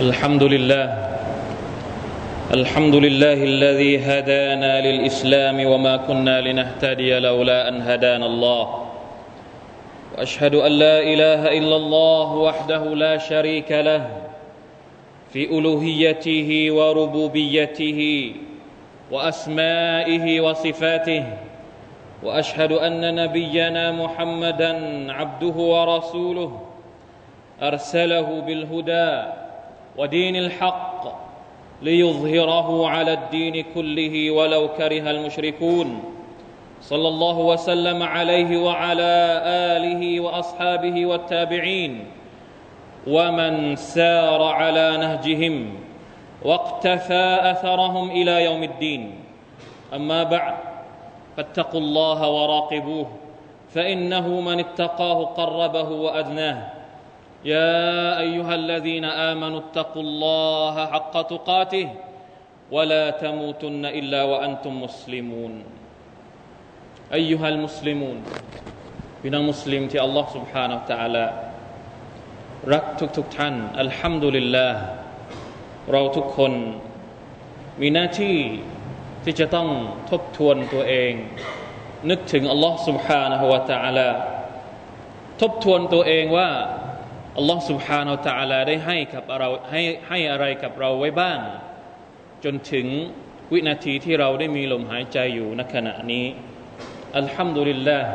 الحمد لله. الحمد لله الذي هدانا للإسلام وما كنا لنهتدي لولا أن هدانا الله. وأشهد أن لا إله إلا الله وحده لا شريك له. في ألوهيته وربوبيته وأسمائه وصفاته. وأشهد أن نبينا محمدا عبده ورسوله. أرسله بالهدى. ودين الحق ليظهره على الدين كله ولو كره المشركون. صلى الله وسلم عليه وعلى آله وأصحابه والتابعين. ومن سار على نهجهم واقتفى أثرهم إلى يوم الدين. أما بعد فاتقوا الله وراقبوه فإنه من اتقاه قربه وأدناه. يا أيها الذين آمنوا اتقوا الله حق تقاته ولا تموتن إلا وأنتم مسلمون أيها المسلمون พี่น้องมุสลิมที่อัลลอฮ์ سبحانه และ تعالى รักทุกๆทท่านอัลฮัมดุลิลลาห์เราทุกคนมีหน้าที่ที่จะต้องทบทวนตัวเอง นึกถึงอัลลอฮ์ سبحانه และ تعالى ทบทวนตัวเองว่า อัลลอฮ์ سبحانه และ تعالى ได้ให้กับเราให้ให้อะไรกับเราไว้บ้าง จนถึงวินาทีที่เราได้มีลมหายใจอยู่ณขณะนี้อัลฮัมดุลิลลาห์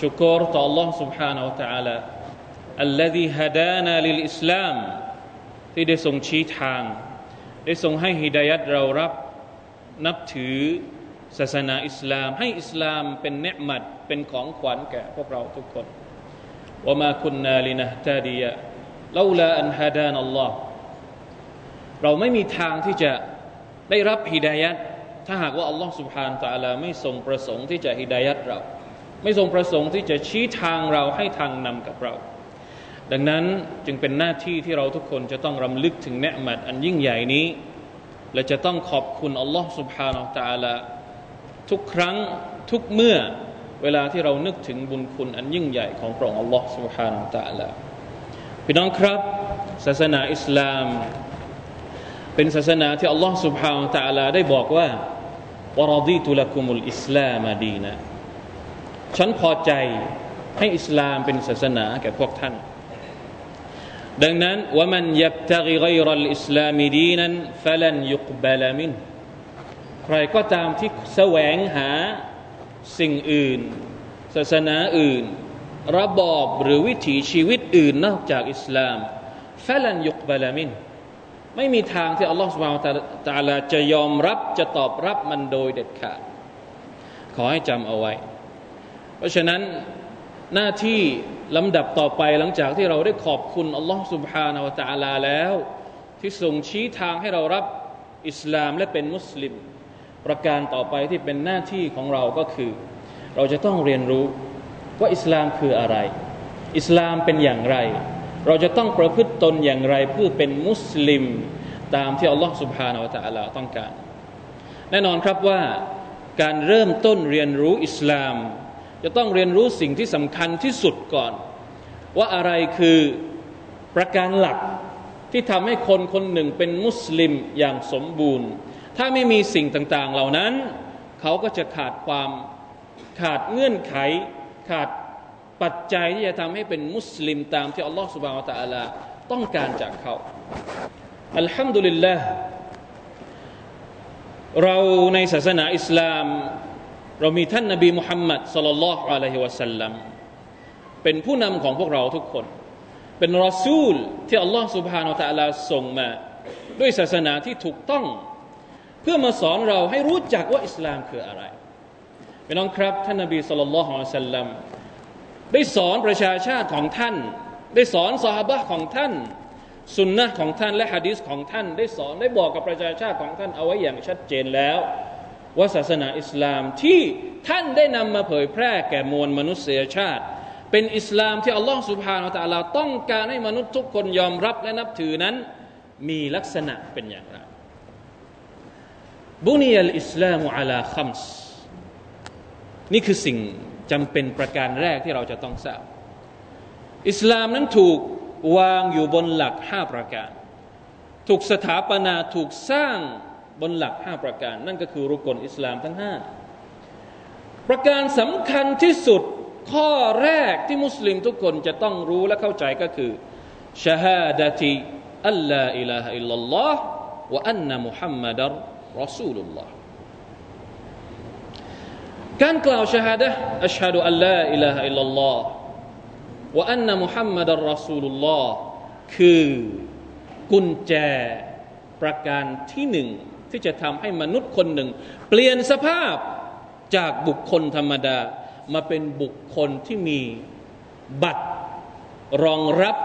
ชุกรต่อ Allah سبحانه และ تعالى الذي هدانا للإسلام ที่ได้ทรงชี้ทาง ได้ทรงให้ฮิดายัดเรารับนับถือศาสนาอิสลาม ให้อิสลามเป็นเนืมัดเป็นของขวัญแก่พวกเราทุกคน ว่ามาคุณนาลินะตาดียะลาลาอันฮาดานอัลลอฮ์เราไม่มีทางที่จะได้รับฮิดายัดถ้าหากว่าอัลลอฮ์ سبحانه และ تعالى ไม่ทรงประสงค์ที่จะฮิดายัดเรา ไม่ทรงประสงค์ที่จะชี้ทางเราให้ทางนำกับเรา ดังนั้นจึงเป็นหน้าที่ที่เราทุกคนจะต้องรำลึกถึงเนืมัดอันยิ่งใหญ่นี้ และจะต้องขอบคุณอัลลอฮ์ سبحانه และ تعالى ทุกครั้งทุกเมื่อ เวลาที่เรานึกถึงบุญคุณอันยิ่งใหญ่ของพระองค์อัลลอฮ์ سبحانه และ تعالى พี่น้องครับ ศาสนาอิสลาม เป็นศาสนาที่อัลลอฮ์ سبحانه และ تعالى ได้บอกว่าวรดีตุลกุมุลอิสลามดีนะฉันพอใจให้อิสลามเป็นศาสนาแก่พวกท่าน ดังนั้นว่ามันยับตะกิไกรัลอิสลามดีนันฟลันยุกบลมินใครก็ตามที่แสวงหา สิ่งอื่น ศาสนาอื่น ระบอบหรือวิถีชีวิตอื่นนอกจากอิสลามฟลันยุกบาลามินไม่มีทางที่อัลลอฮฺสุบฮานตะลาจะยอมรับจะตอบรับมันโดยเด็ดขาดขอให้จำเอาไว้ เพราะฉะนั้นหน้าที่ลำดับต่อไปหลังจากที่เราได้ขอบคุณอัลลอฮฺสุบฮานาวะตะลาแล้ว ที่ทรงชี้ทางให้เรารับอิสลามและเป็นมุสลิม ประการต่อไปที่เป็นหน้าที่ของเราก็คือ เราจะต้องเรียนรู้ว่าอิสลามคืออะไร อิสลามเป็นอย่างไร เราจะต้องประพฤติตนอย่างไรเพื่อเป็นมุสลิมตามที่อัลลอฮฺสุบฮานาอัลลอฮ์ต้องการ แน่นอนครับว่าการเริ่มต้นเรียนรู้อิสลาม จะต้องเรียนรู้สิ่งที่สำคัญที่สุดก่อน ว่าอะไรคือประการหลักที่ทำให้คนคนหนึ่งเป็นมุสลิมอย่างสมบูรณ์ ถ้าไม่มีสิ่งต่างๆเหล่านั้น เขาก็จะขาดความขาดเงื่อนไข ขาดปัจจัยที่จะทำให้เป็นมุสลิมตามที่อัลลอฮฺสุบฮานตะอัลาต้องการจากเขาอัลฮัมดุลิลละเราในศาสนาอิสลาม เรามีท่านนบีมุฮัมมัดสลลัลลอฮุอะลัยฮิวะสัลลัมเป็นผู้นำของพวกเราทุกคน เป็นรอซูลที่อัลลอฮฺสุบฮานตะอัลาส่งมา ด้วยศาสนาที่ถูกต้อง เพื่อมาสอนเราให้รู้จักว่าอิสลามคืออะไรเป็นน้องครับ ท่านนบีสุลต่านละฮ์อัลสัลลัมได้สอนประชาชาติของท่าน ได้สอนสาบะของท่านสุนนะของท่านและฮะดีษของท่าน ได้สอนได้บอกกับประชาชาติของท่านเอาไว้อย่างชัดเจนแล้ว ว่าศาสนาอิสลามที่ท่านได้นำมาเผยแพร่แก่มวลมนุษยชาติ เป็นอิสลามที่อัลลอฮฺสุบฮานาอัลลอฮฺต้องการให้มนุษย์ทุกคนยอมรับและนับถือนั้น มีลักษณะเป็นอย่างไร บุนียัลอิสลามุอัลาคัมส์นี่คือสิ่งจำเป็นประการแรกที่เราจะต้องทราบ อิสลามนั้นถูกวางอยู่บนหลักห้าประการ ถูกสถาปนาถูกสร้างบนหลักห้าประการ นั่นก็คือรุกลอิสลามทั้งห้าประการสำคัญที่สุดข้อแรกที่มุสลิมทุกคนจะต้องรู้และเข้าใจก็คือชาฮาดะติอัลลอฮ์อิลาฮ์อิลลัลลอฮ์วะอันนะมุฮัมมัดร รอซูลุลลอฮ์การกล่าวชาฮาดะอัชฮะดุอัลลอฮ์อิลาฮ์อิลลัลลอฮ์วะอันนะมุฮัมมัดรอซูลุลลอฮ์คือกุญแจประการที่หนึ่งที่จะทำให้มนุษย์คนหนึ่ง เปลี่ยนสภาพจากบุคคลธรรมดา มาเป็นบุคคลที่มีบัตรรองรับ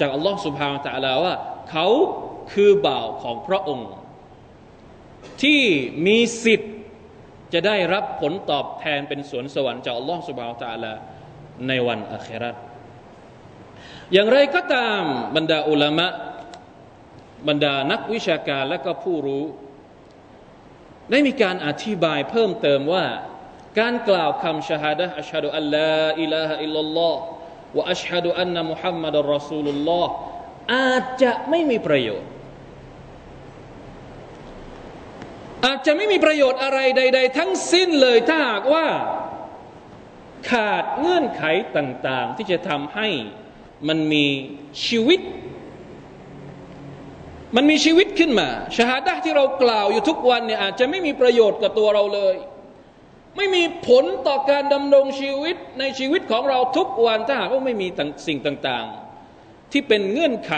จากอัลลอฮฺสุบฮานตะลาว่า เขาคือบ่าวของพระองค์ ที่มีสิทธิ์จะได้รับผลตอบแทนเป็นสวนสวรรค์จากอัลลอฮฺสุบฮานตะลาในวันอัคราอย่างไรก็ตามบรรดาอุลามะ บรรดานักวิชาการและก็ผู้รู้ ได้มีการอธิบายเพิ่มเติมว่า การกล่าวคำชาฮาดะอัชฮะดุอัลลอฮ์อิลาฮะอิลลัลลอฮ์วะอัชฮะดุอันนะมุฮัมมัดอัลรอซูลุลลอฮอาจจะไม่มีประโยชน์ อาจจะไม่มีประโยชน์อะไรใด ๆ ทั้งสิ้นเลยถ้าหากว่า ขาดเงื่อนไขต่าง ๆ ที่จะทำให้มันมีชีวิต มันมีชีวิตขึ้นมาชาฮาดะที่เรากล่าวอยู่ทุกวันเนี่ยอาจจะไม่มีประโยชน์กับตัวเราเลย ไม่มีผลต่อการดำรงชีวิตในชีวิตของเราทุกวันถ้าหากว่าไม่มีสิ่งต่าง ๆ ที่เป็นเงื่อนไข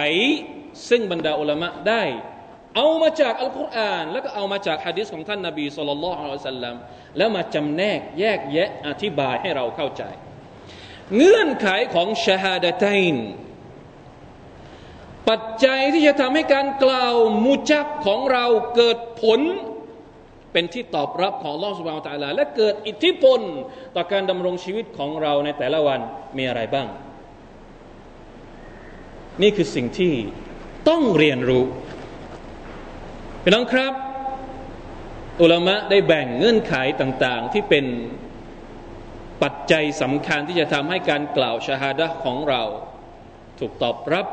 ซึ่งบรรดาอุลามะได้ เอามาจากอัลกุรอานแล้วก็เอามาจากฮะดิษของท่านนาบีสุลต่านละอัลสัลลัมแล้วมาจำแนกแยกแยะอธิบายให้เราเข้าใจ เงื่อนไขของชาฮาดะตันปัจจัยที่จะทำให้การกล่าวมุจับของเราเกิดผล เป็นที่ตอบรับของลอสุบานตะลา และเกิดอิทธิพลต่อการดำรงชีวิตของเราในแต่ละวันมีอะไรบ้าง นี่คือสิ่งที่ต้องเรียนรู้ พี่น้องครับ อุลามะได้แบ่งเงื่อนไขต่างๆ ที่เป็นปัจจัยสำคัญที่จะทำให้การกล่าวชาฮาดะของเรา ถูกตอบรับ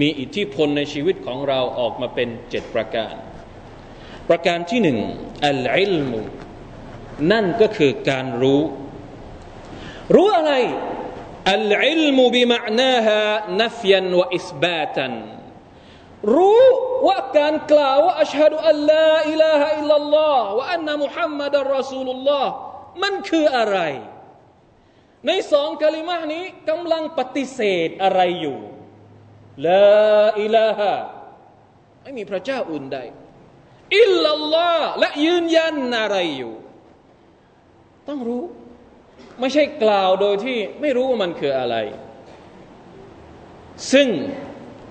มีอิทธิพลในชีวิตของเราออกมาเป็นเจ็ดประการ ประการที่หนึ่ง العلم นั่นก็คือการรู้ รู้อะไร العلم بمعناها نفيا وإثباتا รู้ ว่าการกล่าวว่า أشهد أن لا إله إلا الله وأن محمدا رسول الله มันคืออะไร ในสองคลิมะนี้กำลังปฏิเสธอะไรอยู่ลาอิลาฮะไม่มีพระเจ้าอื่นใดอิลลัลลอฮ์และยืนยันอะไรอยู่ ต้องรู้ ไม่ใช่กล่าวโดยที่ไม่รู้ว่ามันคืออะไร ซึ่ง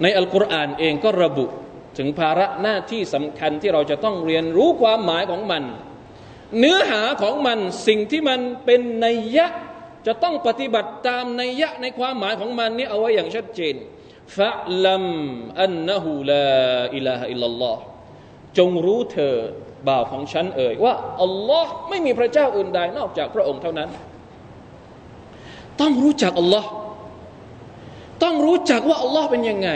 ในอัลกุรอานเองก็ระบุ ถึงภาระหน้าที่สำคัญที่เราจะต้องเรียนรู้ความหมายของมัน เนื้อหาของมันสิ่งที่มันเป็นนัยยะจะต้องปฏิบัติตามนัยยะในความหมายของมันนี้เอาไว้อย่างชัดเจนฟะลัมอันนะฮูลาอิลาฮอิลลัลลอฮ์จงรู้เถิดบ่าวของฉันเอ่ยว่าอัลลอฮ์ไม่มีพระเจ้าอื่นใดนอกจากพระองค์เท่านั้น ต้องรู้จักอัลลอฮ์ต้องรู้จักว่าอัลลอฮ์เป็นยังไง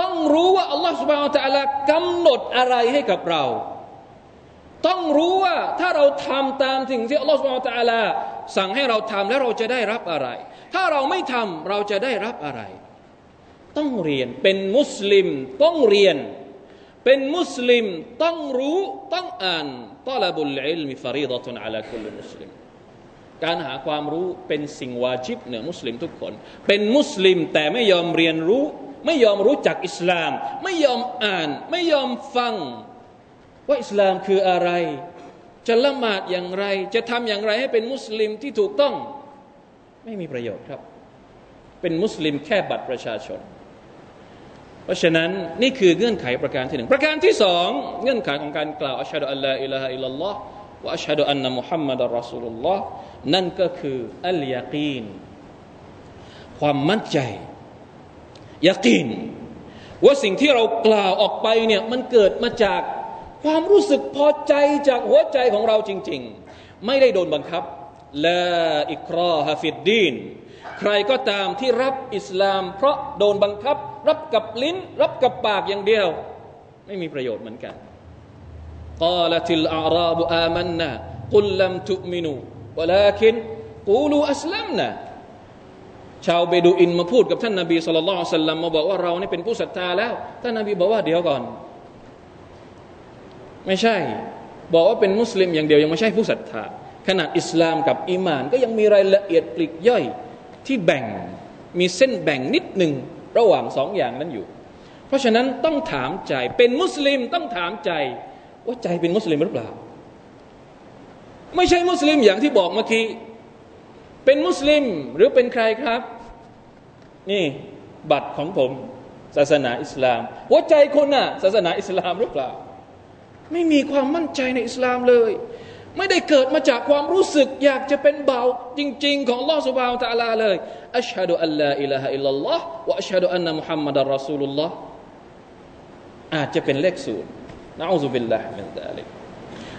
ต้องรู้ว่าอัลลอฮ์สุบฮานตะลากำหนดอะไรให้กับเรา ต้องรู้ว่าถ้าเราทำตามสิ่งที่อัลลอฮ์สุบฮานตะลาสั่งให้เราทำแล้วเราจะได้รับอะไร ถ้าเราไม่ทำเราจะได้รับอะไร ต้องเรียนเป็นมุสลิมต้องเรียน เป็นมุสลิมต้องรู้ต้องอ่านตอลบุลอิลมิฟารีดะตุนอัลาคุลมุสลิมการหาความรู้เป็นสิ่งวาจิบเหนือมุสลิมทุกคน เป็นมุสลิมแต่ไม่ยอมเรียนรู้ ไม่ยอมรู้จักอิสลาม ไม่ยอมอ่าน ไม่ยอมฟัง ว่าอิสลามคืออะไร จะละหมาดอย่างไร จะทำอย่างไรให้เป็นมุสลิมที่ถูกต้อง ไม่มีประโยชน์ครับ เป็นมุสลิมแค่บัตรประชาชน เพราะฉะนั้นนี่คือเงื่อนไขประการที่หนึ่งประการที่สองเงื่อนไขของการกล่าว أشهد أن لا إله إلا الله وأشهد أن محمدا رسول الله นั่นก็คืออัลยากีนความมั่นใจ ยากีนว่าสิ่งที่เรากล่าวออกไปเนี่ยมันเกิดมาจากความรู้สึกพอใจจากหัวใจของเราจริง ๆ ไม่ได้โดนบังคับลาอิกราฮฟิดดีนใครก็ตามที่รับอิสลาม เพราะโดนบังคับ รับกับลิ้น รับกับปากอย่างเดียว ไม่มีประโยชน์เหมือนกันกาลติลอาราบุอามันนะกุลลัมตุมินูวลาคินกูลูอัสลัมนะ ชาวเบดูอินมาพูดกับท่านนาบีสุลต่านสัลลัมมาบอกว่าเรานี่เป็นผู้ศรัทธาแล้ว ท่านนาบีบอกว่าเดี๋ยวก่อน ไม่ใช่ บอกว่าเป็นมุสลิมอย่างเดียวยังไม่ใช่ผู้ศรัทธาขนาดอิสลามกับอีมาน ก็ยังมีรายละเอียดปลีกย่อยที่แบ่งมีเส้นแบ่งนิดหนึ่งระหว่างสองอย่างนั้นอยู่ เพราะฉะนั้นต้องถามใจเป็นมุสลิมต้องถามใจ ว่าใจเป็นมุสลิมหรือเปล่า ไม่ใช่มุสลิมอย่างที่บอกเมื่อกี้เป็นมุสลิมหรือเป็นใครครับ นี่บัตรของผมศาสนาอิสลาม หัวใจคนน่ะศาสนาอิสลามหรือเปล่า ไม่มีความมั่นใจในอิสลามเลย ไม่ได้เกิดมาจากความรู้สึกอยากจะเป็นเบาจริง ๆ ของลอสุบาวตะลาเลยอัชฮะดุอัลลอฮอิลาฮะอิลลัลลอฮ์วะอัชฮะดุอันนะมุฮัมมัดอัลรอซูลุลลอฮ์อาจจะเป็นเลขศูนย์นะอูซุบิลลาฮ์มินดาลิก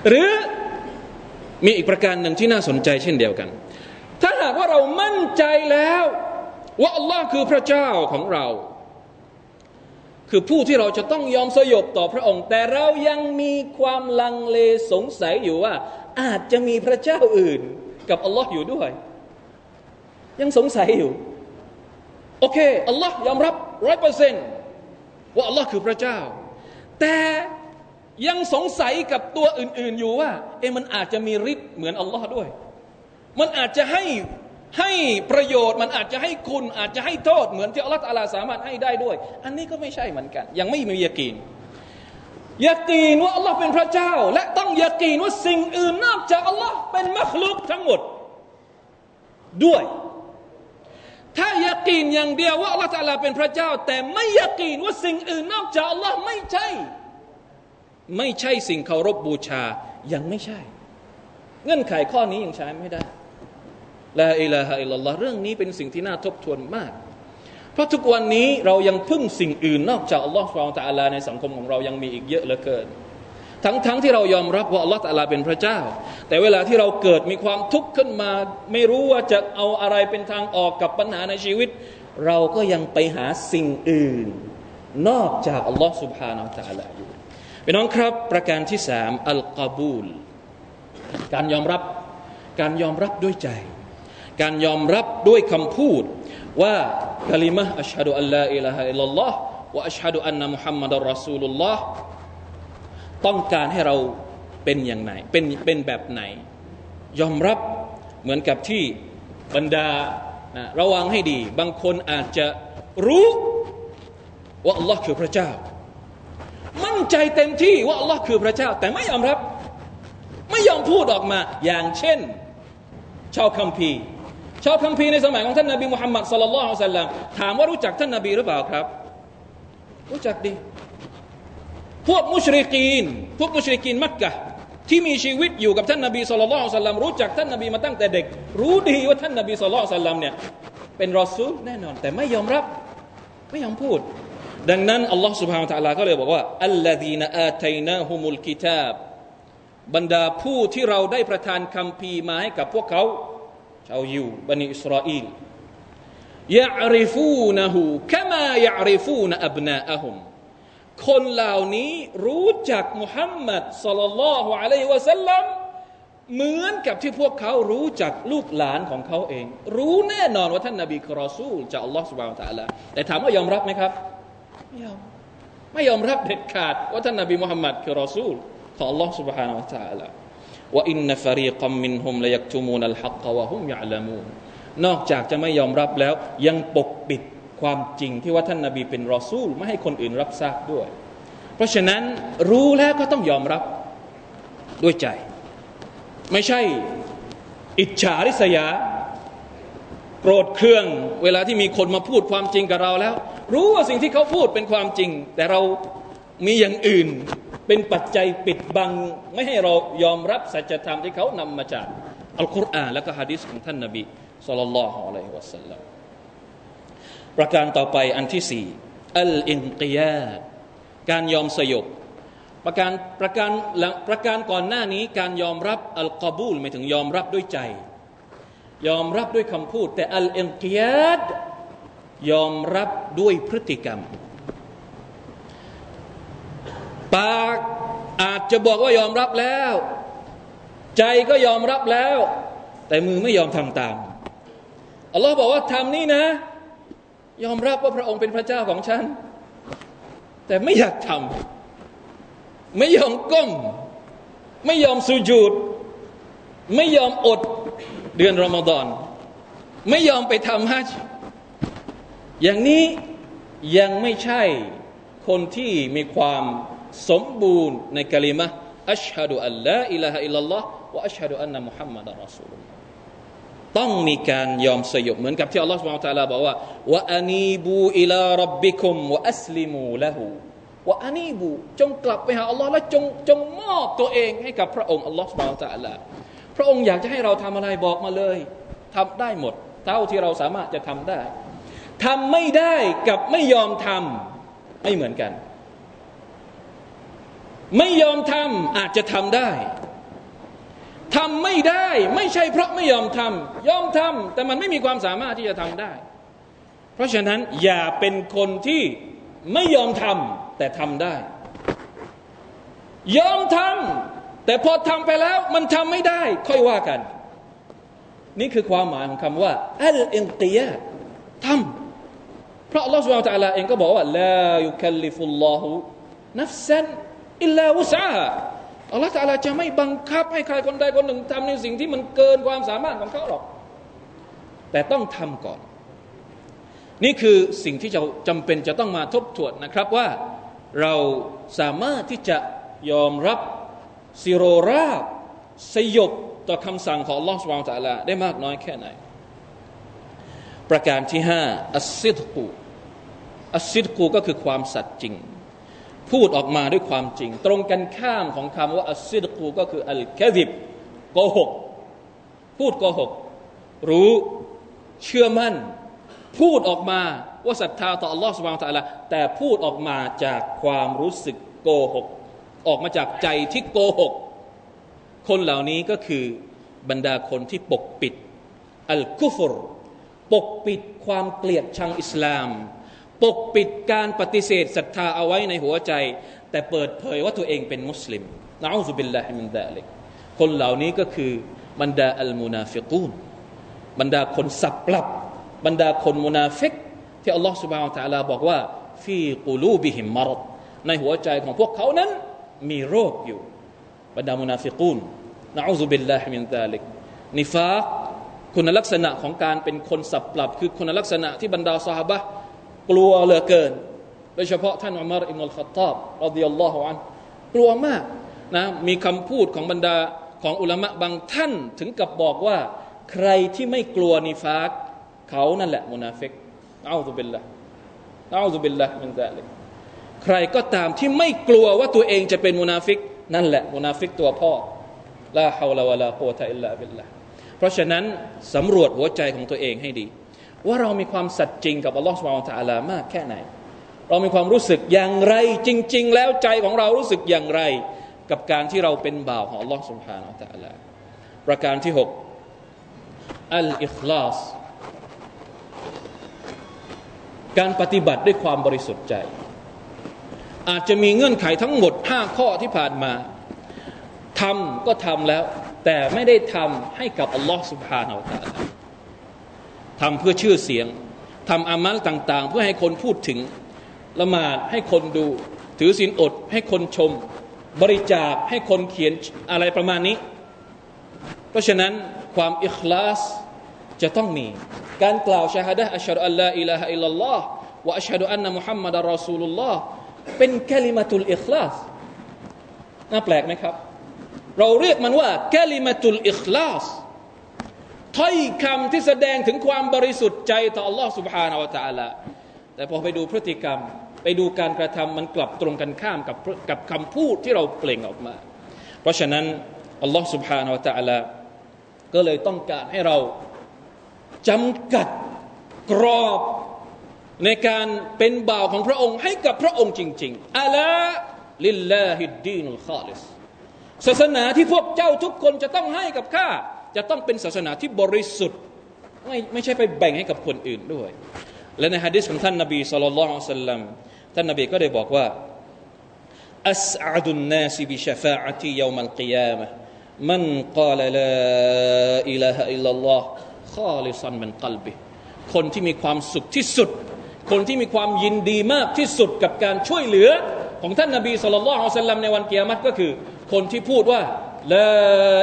หรือมีอีกประการหนึ่งที่น่าสนใจเช่นเดียวกัน ถ้าหากว่าเรามั่นใจแล้ว ว่าอัลลอฮ์คือพระเจ้าของเรา คือผู้ที่เราจะต้องยอมสยบต่อพระองค์ แต่เรายังมีความลังเลสงสัยอยู่ว่า อาจจะมีพระเจ้าอื่น กับอัลลอฮ์อยู่ด้วย ยังสงสัยอยู่ โอเคอัลลอฮ์ยอมรับร้อยเปอร์เซนต์ว่าอัลลอฮ์คือพระเจ้า แต่ยังสงสัยกับตัวอื่น ๆอยู่ว่า เอ๊มันอาจจะมีฤทธิ์เหมือนอัลลอฮ์ด้วย มันอาจจะให้ ให้ประโยชน์มันอาจจะให้คุณอาจจะให้โทษเหมือนที่อัลลอฮฺอาลาสามารถให้ได้ด้วย อันนี้ก็ไม่ใช่เหมือนกัน ยังไม่มียากีนยากีนว่าอัลลอฮ์เป็นพระเจ้า และต้องยากีนว่าสิ่งอื่นนอกจากอัลลอฮ์เป็นมัคลุกทั้งหมดด้วย ถ้ายากีนอย่างเดียวว่าอัลลอฮฺอาลาเป็นพระเจ้า แต่ไม่ยากีนว่าสิ่งอื่นนอกจากอัลลอฮ์ไม่ใช่ ไม่ใช่สิ่งเคารพบูชายังไม่ใช่ เงื่อนไขข้อนี้ยังใช้ไม่ได้ ลาอิลาฮะอิลลัลลอฮ์เรื่องนี้เป็นสิ่งที่น่าทบทวนมาก เพราะทุกวันนี้เรายังพึ่งสิ่งอื่นนอกจากอัลลอฮ์สุบานตะอัลาในสังคมของเรายังมีอีกเยอะเหลือเกิน ทั้งๆทที่เรายอมรับว่าอัลลอฮ์ตะอัลาเป็นพระเจ้า แต่เวลาที่เราเกิดมีความทุกข์ขึ้นมา ไม่รู้ว่าจะเอาอะไรเป็นทางออกกับปัญหาในชีวิต เราก็ยังไปหาสิ่งอื่น นอกจากอัลลอฮ์สุบฮานาอัลลอฮ์อยู่พี่น้องครับประการที่สามอัลกอบูล การยอมรับการยอมรับด้วยใจ การยอมรับด้วยคำพูดว่ากลิมะอัชฮะดุอัลลอฮ์อิลาฮะอิลลัลลอฮ์วะอัชฮะดุอันนะมุฮัมมัดอัลรอซูลุลลอฮ์ต้องการให้เราเป็นอย่างไรเป็นเป็นแบบไหน ยอมรับเหมือนกับที่บรรดานะระวังให้ดี บางคนอาจจะรู้ว่าอัลลอฮ์คือพระเจ้า มั่นใจเต็มที่ว่าอัลลอฮ์คือพระเจ้า แต่ไม่ยอมรับ ไม่ยอมพูดออกมา อย่างเช่น ชาวคัมภีร์ ชอบคัมภีร์ในสมัยของท่านนบีมุฮัมมัดสลลัลลอฮุสัลลัมถามว่ารู้จักท่านนบีหรือเปล่าครับ รู้จักดี พวกมุชริกีน พวกมุชริกีนมักกะที่มีชีวิตอยู่กับท่านนบีสุลต่านสัลลัมรู้จักท่านนบีมาตั้งแต่เด็ก รู้ดีว่าท่านนบีสุลต่านสัลลัมเนี่ยเป็นรอซูลแน่นอน แต่ไม่ยอมรับไม่ยอมพูด ดังนั้นอัลลอฮ์ سبحانه และ تعالى ก็เลยบอกว่าอัลลอฮีนอาตัยนาฮุมุลกิตาบบรรดาผู้ที่เราได้ประทานคำพีมาให้กับพวกเขา ชาวยิวบันิอิสราเอลยะริฟูนะฮูคมายะริฟูนอับนาอะฮุมคนเหล่านี้รู้จักมุฮัมมัดสลลัลลอฮุอะลัยฮิวะสัลลัมเหมือนกับที่พวกเขารู้จักลูกหลานของเขาเอง รู้แน่นอนว่าท่านนาบีคือรอซูลจากอัลลอฮฺสุบานตะลาแต่ถามว่ายอมรับไหมครับไม่ยอมไม่ยอมรับเด็ดขาดว่าท่านนาบีมุฮัมมัดคือรอซูลของอัลลอฮฺสุบฮานาอัลลอฮฺ ว่าอินนฟารีกัมมินฮุมลยักตุมูนัลฮักกวะฮุมยะลามูนอกจากจะไม่ยอมรับแล้ว ยังปกปิดความจริงที่ว่าท่านนาบีเป็นรอซูลไม่ให้คนอื่นรับทราบด้วย เพราะฉะนั้นรู้แล้วก็ต้องยอมรับด้วยใจ ไม่ใช่อิจฉาริษยา โกรธเครื่องเวลาที่มีคนมาพูดความจริงกับเราแล้ว รู้ว่าสิ่งที่เขาพูดเป็นความจริง แต่เรามีอย่างอื่น เป็นปัจจัยปิดบัง ไม่ให้เรายอมรับสัจธรรมที่เขานำมาจากอัลกุรอานและก็ฮะดิษของท่านนบีสุลต่านละฮ์อะลัยฮิวะสัลลัมประการต่อไปอันที่สี่อัลอินกิยาการยอมสยบประการประการประการก่อนหน้านี้การยอมรับอัลกอบูลหมายถึงยอมรับด้วยใจ ยอมรับด้วยคำพูด แต่อัลอินกิยาดยอมรับด้วยพฤติกรรม ปากอาจจะบอกว่ายอมรับแล้ว ใจก็ยอมรับแล้ว แต่มือไม่ยอมทำตามอัลลอฮ์บอกว่าทำนี่นะ ยอมรับว่าพระองค์เป็นพระเจ้าของฉัน แต่ไม่อยากทำไม่ยอมก้ม ไม่ยอมสุญูดไม่ยอมอดเดือนรอมฎอนไม่ยอมไปทำฮัจอย่างนี้ยังไม่ใช่คนที่มีความ สมบูรณ์ใน كلمة أشهد أن لا إله إلا الله وأشهد أن محمدا رسول الله ต้องมีการยอมสยบเหมือนกับที่อัลลอฮฺ سبحانه وتعالى บอกว่า وأنيبوا إلى ربكم وأسلموا له وأنيبوا จงกลับไปหาอัลลอฮ์และจงจงมอบตัวเองให้กับพระองค์อัลลอฮฺ سبحانه وتعالى พระองค์อยากจะให้เราทำอะไรบอกมาเลยทำได้หมด เท่าที่เราสามารถจะทำได้ทำไม่ได้กับไม่ยอมทำไม่เหมือนกัน ไม่ยอมทำอาจจะทำได้ทำไม่ได้ไม่ใช่เพราะไม่ยอมทำยอมทำแต่มันไม่มีความสามารถที่จะทำได้ เพราะฉะนั้นอย่าเป็นคนที่ไม่ยอมทำแต่ทำได้ ยอมททำแต่พอทำไปแล้วมันทำไม่ได้ ค่อยว่ากัน นี่คือความหมายของคำว่า الانقياد ทำเพราะอัลลอฮฺ سبحانه وتعالى เองก็บอกว่า لا يكلف الله نفسا إلا وسعها อัลลอฮฺ تعالى จะไม่บังคับให้ใครคนใดคนหนึ่งทำในสิ่งที่มันเกินความสามารถของเขาหรอก แต่ต้องทำก่อน นี่คือสิ่งที่จะจำเป็นจะต้องมาทบทวนนะครับว่าเราสามารถที่จะยอมรับสิโรราบสยบต่อคำสั่งของลอสุบานตะลาได้มากน้อยแค่ไหน ประการที่ห้าอัสซิดกูอัสซิดกูก็คือความสัตย์จริง พูดออกมาด้วยความจริง ตรงกันข้ามของคำว่าอัสซิดกูก็คืออัลแคดิบโกหก พูดโกหก รู้เชื่อมั่น พูดออกมาว่าศรัทธาต่อ Allah سبحانه และ تعالى แต่พูดออกมาจากความรู้สึกโกหก ออกมาจากใจที่โกหก คนเหล่านี้ก็คือบรรดาคนที่ปกปิดอัลกุฟรปกปิดความเกลียดชังอิสลาม ปกปิดการปฏิเสธศรัทธาเอาไว้ในหัวใจ แต่เปิดเผยว่าตัวเองเป็นมุสลิมนะอูซุบิลลาฮิมินดาลิกคนเหล่านี้ก็คือบรรดาอัลมุนาฟิกูนบรรดาคนสับปรับบรรดาคนมุนาฟิกที่อัลลอฮฺ سبحانه وتعالى บอกว่า في قلوبهم مرض ในหัวใจของพวกเขานั้นมีโรคอยู่ บรรดามุนาฟิกูนนะอูซุบิลลาฮิมินดาลิกนิฟาคุณลักษณะของการเป็นคนสับปรับ คือคุณลักษณะที่บรรดา صحابة กลัวเหลือเกิน โดยเฉพาะท่านอุมารอิมรุลขัตตาบรดิยัลลอฮุอันกลัวมากนะมีคำพูดของบรรดาของอุลามะบางท่านถึงกับบอกว่า ใครที่ไม่กลัวنفاق เขานั่นแหละ منافق أعوذ بالله أعوذ بالله من ذلك ใครก็ตามที่ไม่กลัวว่าตัวเองจะเป็น منافق นั่นแหละ منافق ตัวพ่อ لا حول ولا قوة إلا بالله เพราะฉะนั้นสำรวจหัวใจของตัวเองให้ดี ว่าเรามีความสัตย์จริงกับอัลลอฮฺ سبحانه وتعالى มากแค่ไหน เรามีความรู้สึกอย่างไรจริง ๆ แล้วใจของเรารู้สึกอย่างไร กับการที่เราเป็นบ่าวของอัลลอฮฺสุบฮานตะอัลาประการที่หกอัลอิคลาสการปฏิบัติด้วยความบริสุทธิ์ใจ อาจจะมีเงื่อนไขทั้งหมดห้าข้อที่ผ่านมาทำก็ทำแล้ว แต่ไม่ได้ทำให้กับอัลลอฮฺสุบฮานาอัลลอฮ ทำเพื่อชื่อเสียงทำอามัลต่าง ๆ เพื่อให้คนพูดถึง ละหมาดให้คนดู ถือศีลอดให้คนชม บริจาคให้คนเขียนอะไรประมาณนี้ เพราะฉะนั้นความอิคลาสจะต้องมี การกล่าวชาฮดะอัชฮะอัลลอฮ์อิลาฮะอิลลัลลอฮ์วะอัชฮะอันนะมุฮัมมัดรอซูลุลลอฮ์เป็นคลิมาตุลอิคลาสน่าแปลกไหมครับ เราเรียกมันว่าคลิมาตุลอิคลาส ถ้อยคำที่แสดงถึงความบริสุทธิ์ใจต่อ Allah سبحانه และ تعالى แต่พอไปดูพฤติกรรม ไปดูการกระทำมันกลับตรงกันข้ามกับกับคำพูดที่เราเปล่งออกมา เพราะฉะนั้น Allah سبحانه และ تعالى ก็เลยต้องการให้เราจำกัดกรอบในการเป็นบ่าวของพระองค์ให้กับพระองค์จริงๆอัลาลิลลาฮิดดีนุลขาลิสศาสนาที่พวกเจ้าทุกคนจะต้องให้กับข้า จะต้องเป็นศาสนาที่บริสุทธิ์ไม่ไม่ใช่ไปแบ่งให้กับคนอื่นด้วย และในฮะดิษของท่านนบี صلى الله عليه وسلم ท่านนบีก็ได้บอกว่าأسعد الناس بشفاعتي يوم القيامة من قال لا إله إلا الله خالصا من قلبه คนที่มีความสุขที่สุด คนที่มีความยินดีมากที่สุดกับการช่วยเหลือ ของท่านนบีสุลต่านละสัลลัมในวันเกียรติก็คือ คนที่พูดว่าลา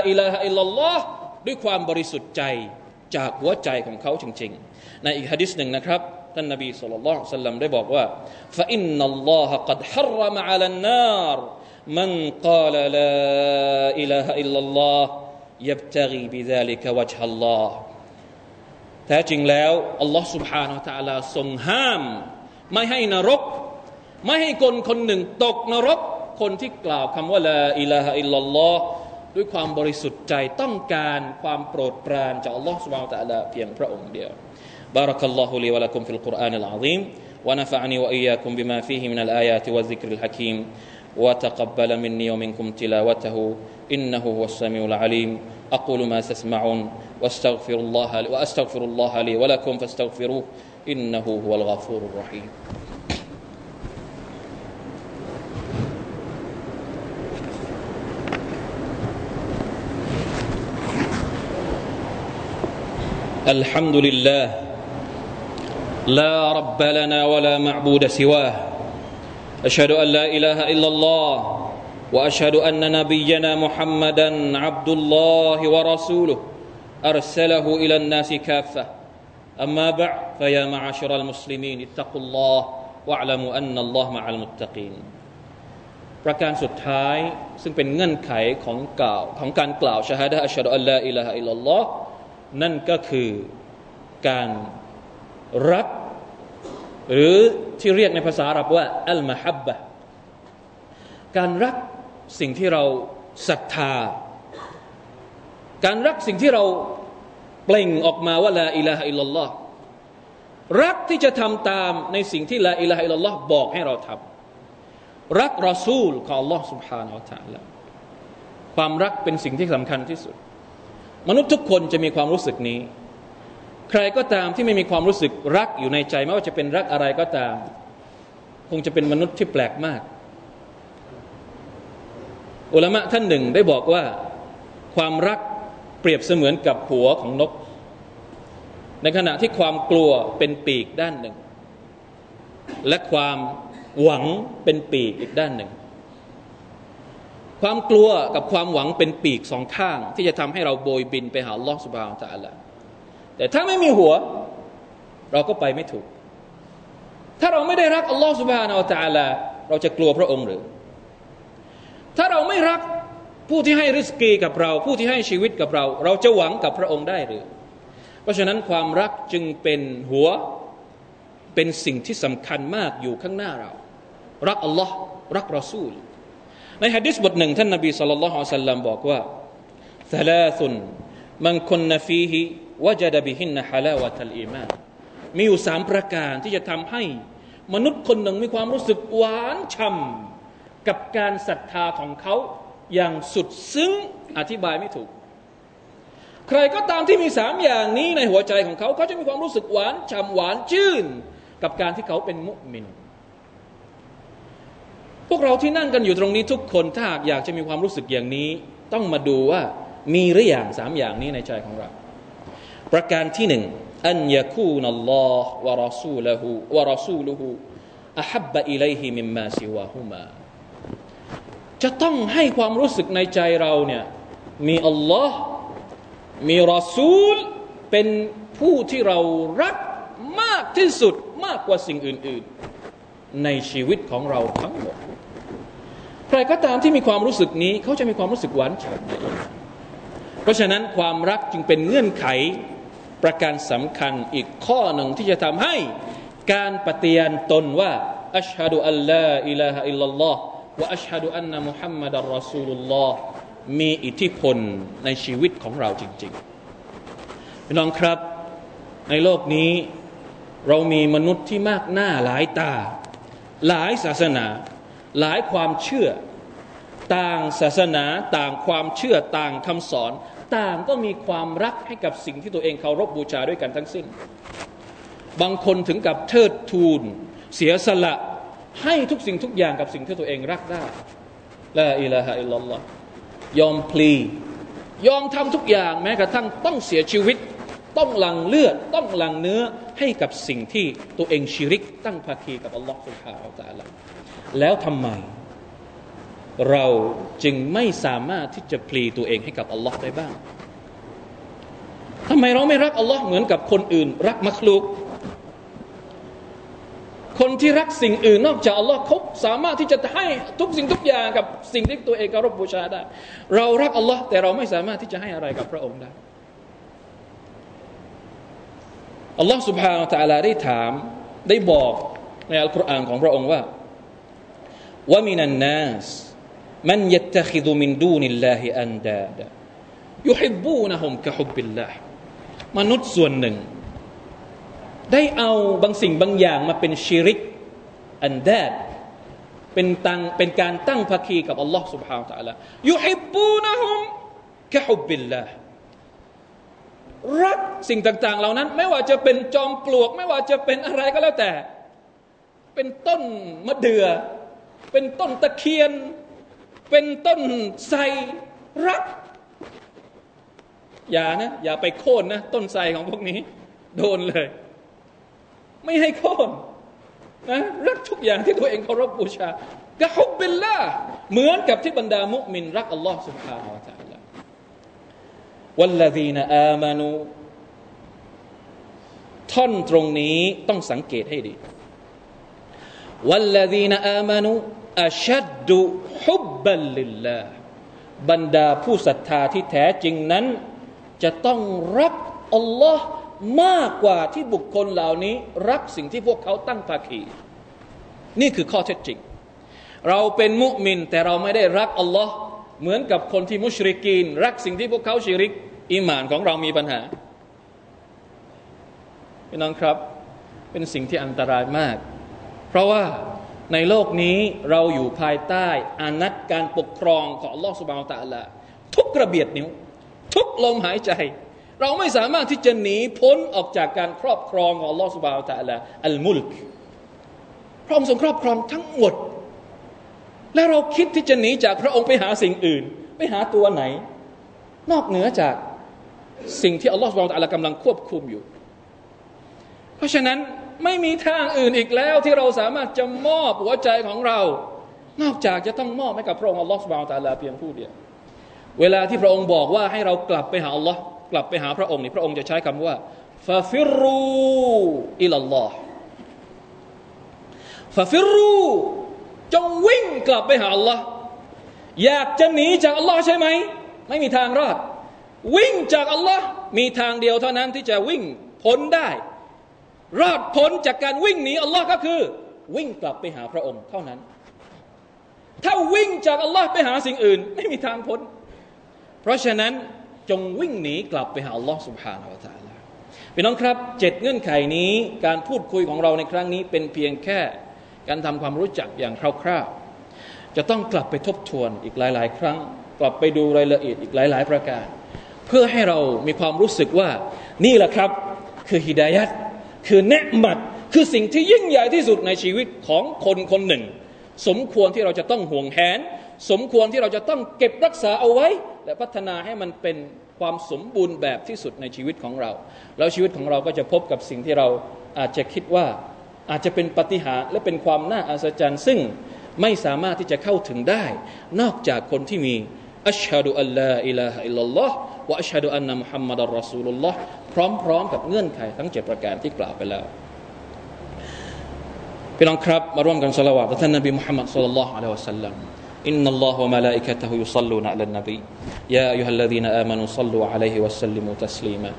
อิลาฮะอิลลัลลอฮ์ ด้วยความบริสุทธิ์ใจจากหัวใจของเขาจริงๆ ในอีกฮะดิษหนึ่งนะครับท่านนบีสุลต่านสัลลัมได้บอกว่า فإن الله قد حرم على النار من قال لا إله إلا الله يبتغي بذلك وجه الله แท้จริงแล้วอัลลอฮ์ سبحانه และ تعالى ทรงห้าม ไม่ให้นรก ไม่ให้คนคนหนึ่งตกนรก คนที่กล่าวคำว่าลาอิลาฮะอิลลัลลอฮ์ ด้วยความบริสุทธิ์ใจต้องการความโปรดปรานจากอัลลอฮ์ سبحانه และ تعالى เพียงพระองค์เดียว بارك الله لي ولكم في القرآن العظيم ونفعني وإياكم بما فيه من الآيات والذكر الحكيم وتقبل مني ومنكم تلاوته إنه هو السميع العليم أقول ما تسمعون واستغفر الله وأستغفر الله لي ولكم فاستغفروه إنه هو الغفور الرحيم الحمد لله لا رب لنا ولا معبود سواه أشهد أن لا إله إلا الله وأشهد أن نبينا محمدا عبد الله ورسوله أرسله إلى الناس كافة أما بعد فيا معاشر المسلمين اتقوا الله واعلموا أن الله مع المتقين ประการสุดท้ายซึ่งเป็นเงื่อนไขของกล่าวของการกล่าวชาฮาดะอัชฮะดุอัลลอฮ์อิลาฮะอิลลัลลอฮ์ นั่นก็คือการรักหรือที่เรียกในภาษาอาหรับว่าอัลมาฮับบะการรักสิ่งที่เราศรัทธา การรักสิ่งที่เราเปล่งออกมาว่าละอิลาฮะอิลลัลลอฮ์รักที่จะทำตามในสิ่งที่ละอิลาฮะอิลลัลลอฮ์บอกให้เราทำรักรอซูลของ Allah سبحانه และ تعالى ความรักเป็นสิ่งที่สำคัญที่สุด มนุษย์ทุกคนจะมีความรู้สึกนี้ ใครก็ตามที่ไม่มีความรู้สึกรักอยู่ในใจไม่ว่าจะเป็นรักอะไรก็ตาม คงจะเป็นมนุษย์ที่แปลกมากอุลามะท่านหนึ่งได้บอกว่าความรักเปรียบเสมือนกับหัวของนก ในขณะที่ความกลัวเป็นปีกด้านหนึ่ง และความหวังเป็นปีกอีกด้านหนึ่ง ความกลัวกับความหวังเป็นปีกสองข้าง ที่จะทำให้เราโบยบินไปหาลอสบานตะอัละแต่ถ้าไม่มีหัว เราก็ไปไม่ถูก ถ้าเราไม่ได้รักอัลลอฮฺสุบฮานาอัลตะลละเราจะกลัวพระองค์หรือ ถ้าเราไม่รักผู้ที่ให้ริสกีกับเรา ผู้ที่ให้ชีวิตกับเรา เราจะหวังกับพระองค์ได้หรือ เพราะฉะนั้นความรักจึงเป็นหัวเป็นสิ่งที่สำคัญมากอยู่ข้างหน้าเรา รักอัลลอฮ์รักรอซูล ในฮะดิษบทหนึ่งท่านนบีสุลต่านละฮ์สัลลัมบอกว่าสลาุนมันคนนฟีฮิวจดบิหินฮะลาวะตัลอีมานมีอยู่สามประการที่จะทำให้ มนุษย์คนหนึ่งมีความรู้สึกหวานช่ำกับการศรัทธาของเขาอย่างสุดซึ้งอธิบายไม่ถูก ใครก็ตามที่มีสามอย่างนี้ในหัวใจของเขาเขาจะมีความรู้สึกหวานช่ำหวานชื่น กับการที่เขาเป็นมุสลิม พวกเราที่นั่งกันอยู่ตรงนี้ทุกคนถ้าหากอยากจะมีความรู้สึกอย่างนี้ ต้องมาดูว่ามีหรืออย่างสามอย่างนี้ในใจของเรา ประการที่หนึ่งอันยาคูนัลลอฮ์วะรอซูลหูวะรอซูลุหูอัฮับบะอิเลฮิมิมมาซิวะฮุมาจะต้องให้ความรู้สึกในใจเราเนี่ยมีอัลลอฮ์มีรอซูล เป็นผู้ที่เรารักมากที่สุดมากกว่าสิ่งอื่น ๆ ในชีวิตของเราทั้งหมด ใครก็ตามที่มีความรู้สึกนี้ เขาจะมีความรู้สึกหวานฉ่ำเพราะฉะนั้นความรักจึงเป็นเงื่อนไขประการสำคัญอีกข้อหนึ่งที่จะทำให้การปฏิญาณตนว่าอัชฮะดุอัลลอฮ์อิลาฮะอิลลัลลอฮ์ว่าอัชฮะดุอันนะมุฮัมมัดอัลรอซูลุลลอฮ์มีอิทธิพลในชีวิตของเราจริงๆพี่น้องครับ ในโลกนี้เรามีมนุษย์ที่มากหน้าหลายตา หลายศาสนา หลายความเชื่อ ต่างศาสนาต่างความเชื่อต่างคำสอน ต่างก็มีความรักให้กับสิ่งที่ตัวเองเคารพบบูชาด้วยกันทั้งสิ้น บางคนถึงกับเทิดทูน เสียสละให้ทุกสิ่งทุกอย่างกับสิ่งที่ตัวเองรักได้ละอิลาฮะอิลลัลลอฮ์ยอมพลี ยอมทำทุกอย่างแม้กระทั่งต้องเสียชีวิต ต้องหลังเลือด ต้องหลังเนื้อให้กับสิ่งที่ตัวเองชิริกตั้งภาคีกับอัลลอฮ์สุบฮาอัลตะลา แล้วทำไม เราจึงไม่สามารถที่จะพลีตัวเองให้กับอัลลอฮ์ได้บ้างทำไมเราไม่รักอัลลอฮ์เหมือนกับคนอื่น รักมักลุก คนที่รักสิ่งอื่นนอกจากอัลลอฮ์เขาสามารถที่จะให้ทุกสิ่งทุกอย่างกับสิ่งที่ตัวเองเคารพบูชาได้ เรารักอัลลอฮ์แต่เราไม่สามารถที่จะให้อะไรกับพระองค์ได้อัลลอฮ์สุบฮานาตะลาได้ถามได้บอกในอัลกุรอานของพระองค์ว่า ว่ามินันนัสมันยัตตขิดุมินดูนิลลาฮิอันดาดยุฮิบบูนะฮุมกะฮุบบิลลาห์มนุษย์ส่วนหนึ่งได้เอาบางสิ่งบางอย่างมาเป็นชิริก อันแดดเป็นตังเป็นการตั้งภาคีกับอัลลอฮ์ سبحانه และ تعالى ยุฮิบบูนะฮุมกะฮุบบิลลาห์รักสิ่งต่าง ๆ เหล่านั้น ไม่ว่าจะเป็นจอมปลวก ไม่ว่าจะเป็นอะไรก็แล้วแต่ เป็นต้นมะเดื่อ เป็นต้นตะเคียน เป็นต้นไทรรัก อย่านะ อย่าไปโค่นนะ ต้นไทรของพวกนี้ โดนเลยไม่ให้โค่นนะรักทุกอย่างที่ตัวเองเคารพบูชากะฮุบบิลละเหมือนกับที่บรรดามุมินรักอัลลอฮ์ سبحانه และ تعالى والذين آمنوا ท่อนตรงนี้ต้องสังเกตให้ดี วัลลดีนอามานุอัชัดดุฮุบรรดาผู้ศรัทธาที่แท้จริงนั้น จะต้องรักอัลลอฮ์มากกว่าที่บุคคลเหล่านี้ รักสิ่งที่พวกเขาตั้งภาคีนี่คือข้อเท็จจริง เราเป็นมุมินแต่เราไม่ได้รักอัลลอฮ์เหมือนกับคนที่มุชริกีน รักสิ่งที่พวกเขาชิริก อิมานของเรามีปัญหาพี่น้องครับ เป็นสิ่งที่อันตรายมาก เพราะว่าในโลกนี้เราอยู่ภายใต้อานัตการปกครองของลอสบานตะละทุกกระเบียดนิ้ว ทุกลมหายใจ เราไม่สามารถที่จะหนีพ้นออกจากการครอบครองของลอสบานตะละอัลมุลกพระองค์ทรงครอบครองทั้งหมด และเราคิดที่จะหนีจากพระองค์ไปหาสิ่งอื่น ไปหาตัวไหน นอกเหนือจากสิ่งที่อัลลอฮฺสุบานตะละกำลังควบคุมอยู่ เพราะฉะนั้น ไม่มีทางอื่นอีกแล้วที่เราสามารถจะมอบหัวใจของเรา นอกจากจะต้องมอบให้กับพระองค์อัลลอฮฺสุบไบร์ตะลาเพียงผู้เดียว เวลาที่พระองค์บอกว่าให้เรากลับไปหาอัลลอฮ์กลับไปหาพระองค์นี่พระองค์จะใช้คำว่าฟาฟิรูอิลลอฮ์ฟาฟิรูจงวิ่งกลับไปหาอัลลอฮ์อยากจะหนีจากอัลลอฮ์ใช่ไหม ไม่มีทางรอด วิ่งจากอัลลอฮ์มีทางเดียวเท่านั้นที่จะวิ่งพ้นได้ รอดพ้นจากการวิ่งหนีอัลลอฮ์ก็คือ วิ่งกลับไปหาพระองค์เท่านั้น ถ้าวิ่งจากอัลลอฮ์ไปหาสิ่งอื่น ไม่มีทางพ้น เพราะฉะนั้นจงวิ่งหนีกลับไปหาอัลลอฮ์สุบฮานาอัลลอฮ์พี่น้องครับเจ็ดเงื่อนไขนี้การพูดคุยของเราในครั้งนี้เป็นเพียงแค่การทำความรู้จักอย่างคร่าวๆ จะต้องกลับไปทบทวนอีกหลาย ๆ ครั้ง กลับไปดูรายละเอียดอีกหลาย ๆ ประการ เพื่อให้เรามีความรู้สึกว่านี่แหละครับ คือฮิดายัด คือเนืมัดคือสิ่งที่ยิ่งใหญ่ที่สุดในชีวิตของคนคนหนึ่ง สมควรที่เราจะต้องห่วงแหน สมควรที่เราจะต้องเก็บรักษาเอาไว้ และพัฒนาให้มันเป็นความสมบูรณ์แบบที่สุดในชีวิตของเรา แล้วชีวิตของเราก็จะพบกับสิ่งที่เราอาจจะคิดว่าอาจจะเป็นปฏิหารและเป็นความน่าอัศจรรย์ ซึ่งไม่สามารถที่จะเข้าถึงได้ นอกจากคนที่มีอัชฮะดุอัลลอฮ์อิลาฮะอิลลัลลอฮ์วะอัชฮะดุอันนะมุฮัมมัดอัลรอซูลุลลอฮ์ พร้อมๆกับเงื่อนไขทั้งเจ็ดประการที่กล่าวไปแล้วพี่น้องครับมาร่วมกันสละวะต่อท่านนบีมุฮัมมัดสุลลัลลอฮุอะลัยฮิวะสัลลัม إن الله وملائكته يصلون على النبي يا أيها الذين آمنوا صلوا عليه وسلموا تسليما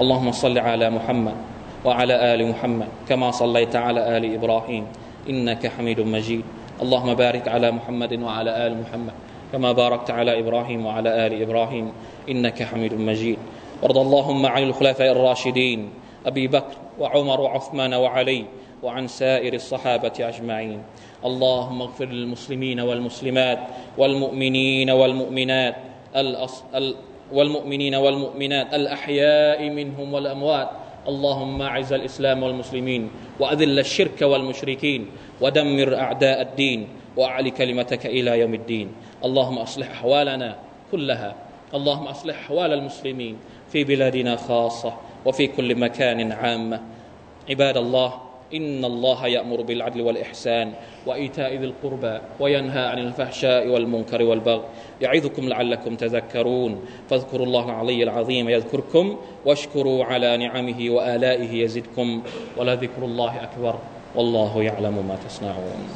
اللهم صل على محمد وعلى آل محمد كما صليت على آل إبراهيم إنك حميد مجيد اللهم بارك على محمد وعلى آل محمد كما باركت على إبراهيم وعلى آل إبراهيم إنك حميد مجيد وارض اللهم عن الخلفاء الراشدين أبي بكر وعمر وعثمان وعلي وعن سائر الصحابة أجمعين. اللهم اغفر للمسلمين والمسلمات والمؤمنين والمؤمنات والمؤمنين والمؤمنات الأحياء منهم والأموات. اللهم أعز الإسلام والمسلمين وأذل الشرك والمشركين ودمر أعداء الدين وأعل كلمتك إلى يوم الدين. اللهم أصلح أحوالنا كلها. اللهم أصلح أحوال المسلمين. في بلادنا خاصة وفي كل مكان عامة. عباد الله إن الله يأمر بالعدل والإحسان وإيتاء ذي القربى وينهى عن الفحشاء والمنكر والبغي. يعظكم لعلكم تذكرون. فاذكروا الله العلي العظيم يذكركم واشكروا على نعمه وآلائه يزدكم. ولذكر الله أكبر. والله يعلم ما تصنعون.